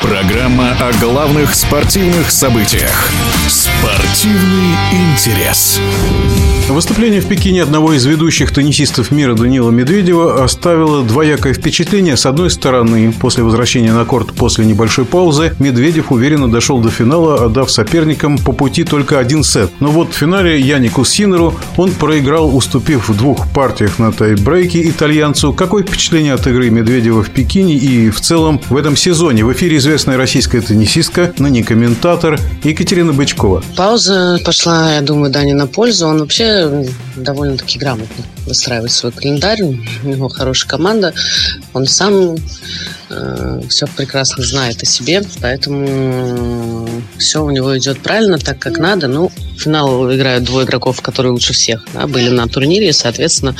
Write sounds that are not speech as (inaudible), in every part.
Программа о главных спортивных событиях. Спортивный интерес. Выступление в Пекине одного из ведущих теннисистов мира Данила Медведева оставило двоякое впечатление. С одной стороны, после возвращения на корт после небольшой паузы, Медведев уверенно дошел до финала, отдав соперникам по пути только один сет. Но вот в финале Янику Синеру он проиграл, уступив в двух партиях на тайбрейке итальянцу. Какое впечатление от игры Медведева в Пекине и в целом в этом сезоне? В эфире известная российская теннисистка, ныне комментатор Екатерина Бычкова. Пауза пошла, я думаю, Дане на пользу. Он вообще довольно-таки грамотно выстраивает свой календарь. У него хорошая команда. Он сам э, все прекрасно знает о себе, поэтому все у него идет правильно, так как надо. Ну, финал играют двое игроков, которые лучше всех да, были на турнире, соответственно,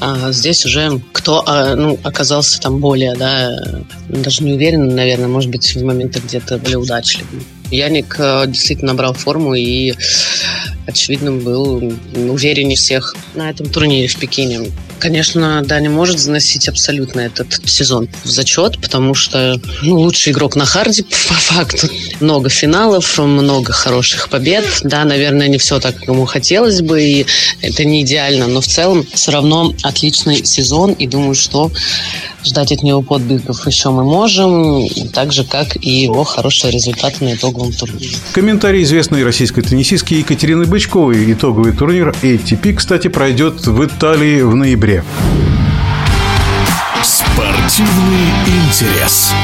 а здесь уже кто а, ну, оказался там более, да, даже не уверен, наверное, может быть, в моменты где-то более удачливым. Яник действительно набрал форму и очевидно, был увереннее всех на этом турнире в Пекине. Конечно, да, не может заносить абсолютно этот сезон в зачет, потому что ну, лучший игрок на харде, (laughs) по факту. Много финалов, много хороших побед. Да, наверное, не все так, как ему хотелось бы, и это не идеально, но в целом все равно отличный сезон, и думаю, что ждать от него подвигов еще мы можем, так же, как и его хорошие результаты на итоговом турнире. Комментарий известной российской теннисистки Екатерины Бычковой. Итоговый турнир ATP, кстати, пройдет в Италии в ноябре. Спортивный интерес.